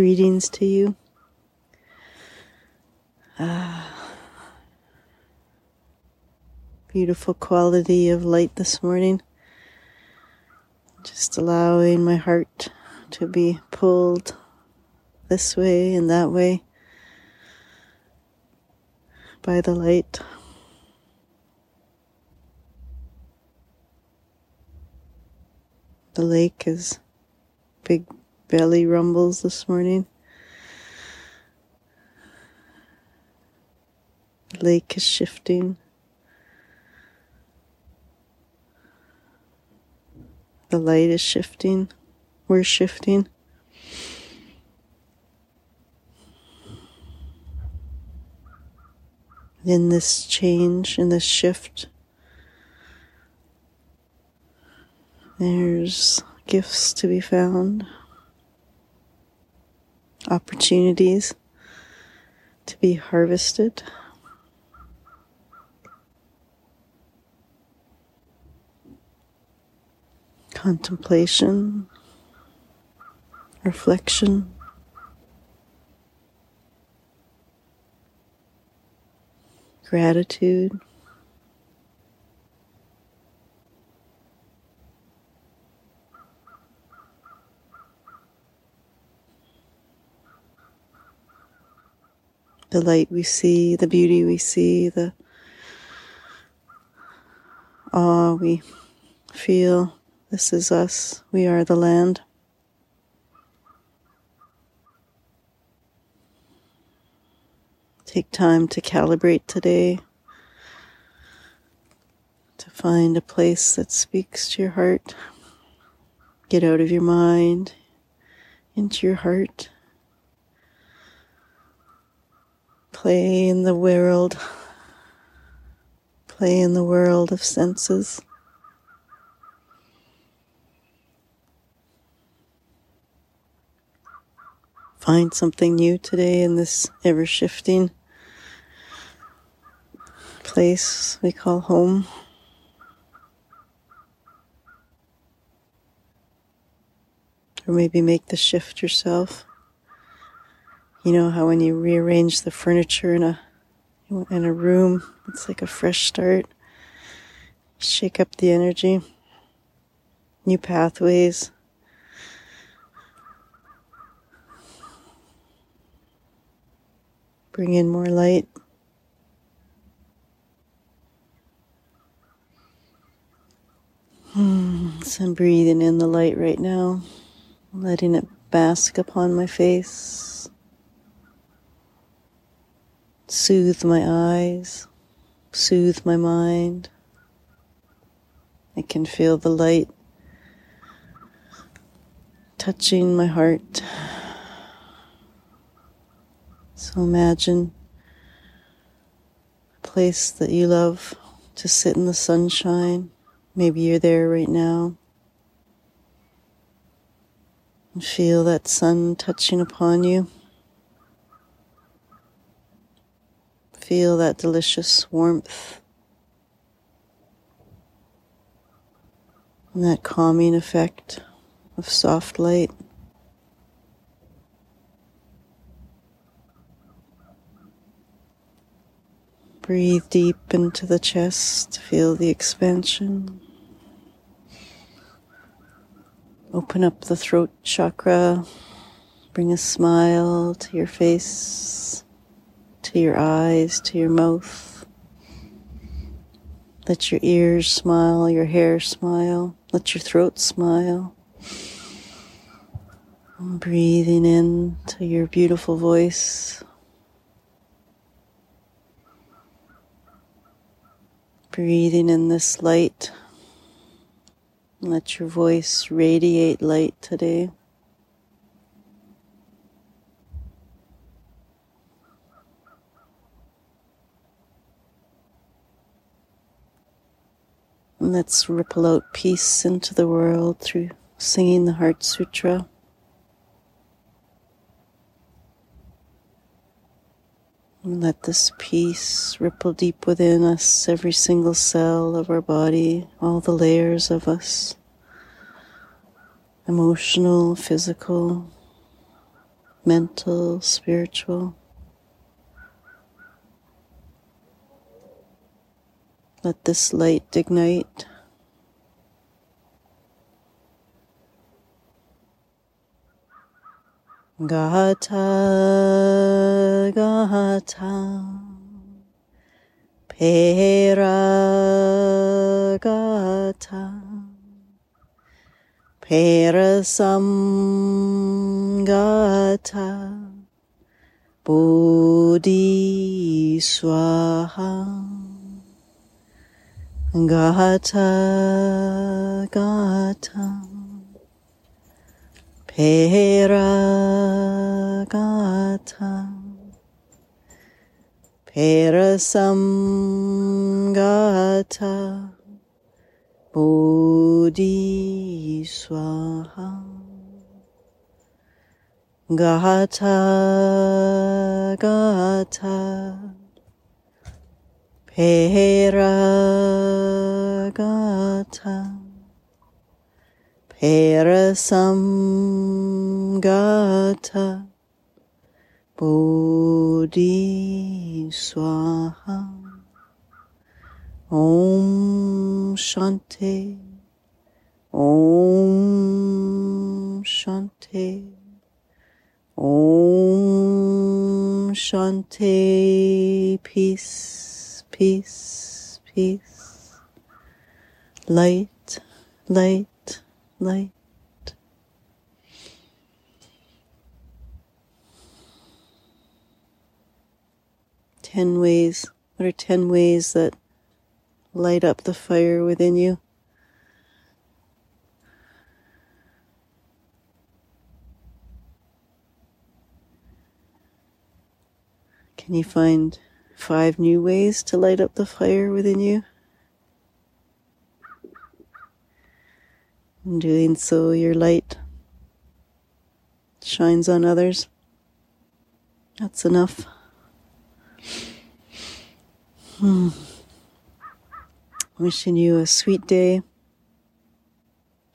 Greetings to you. Ah, beautiful quality of light this morning. Just allowing my heart to be pulled this way and that way by the light. The lake is big belly rumbles this morning. Lake is shifting. The light is shifting. We're shifting. In this change, in this shift, there's gifts to be found, opportunities to be harvested. contemplation, reflection. Gratitude. The light we see, the beauty we see, the awe we feel. This is us. We are the land. Take time to calibrate today, to find a place that speaks to your heart. Get out of your mind into your heart. Play in the world. Play in the world of senses. find something new today in this ever shifting place we call home. Or maybe make the shift yourself. You know how when you rearrange the furniture in a in a room, it's like a fresh start. Shake up the energy. New pathways Bring in more light. Hmm, so I'm breathing in the light right now, letting it bask upon my face, soothe my eyes, soothe my mind. I can feel the light touching my heart. So imagine a place that you love to sit in the sunshine. Maybe you're there right now. And feel that sun touching upon you. Feel that delicious warmth and that calming effect of soft light. Breathe deep into the chest, feel the expansion. Open up the throat chakra, bring a smile to your face, to your eyes, to your mouth. Let your ears smile, your hair smile, let your throat smile. breathing in to your beautiful voice. Breathing in this light. Let your voice radiate light today. Let's ripple out peace into the world through singing the Heart Sutra. And let this peace ripple deep within us, every single cell of our body, all the layers of us emotional, physical, mental, spiritual. Let this light ignite. Gata, gata, pera, gata, perasam, gata, bodhi, swaha. Gata, gata, pera, gata, perasam, gata, bodhi, swaha. Gata, gata, Peragata Parasamgata Bodhi Swaha Om Shanti Om Shanti Om Shanti Peace peace, peace. Light, light, light. Ten ways. What are ten ways that light up the fire within you? Can you find five new ways to light up the fire within you. In doing so, your light shines on others. That's enough. Hmm. Wishing you a sweet day,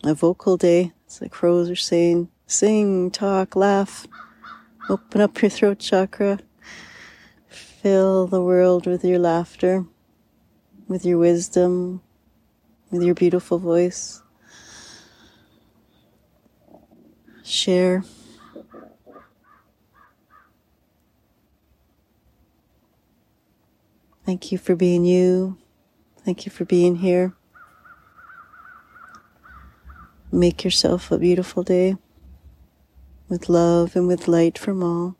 a vocal day. It's like crows are saying sing, talk, laugh, open up your throat chakra. Fill the world with your laughter, with your wisdom, with your beautiful voice. Share. Thank you for being you. Thank you for being here. Make yourself a beautiful day with love and with light from all.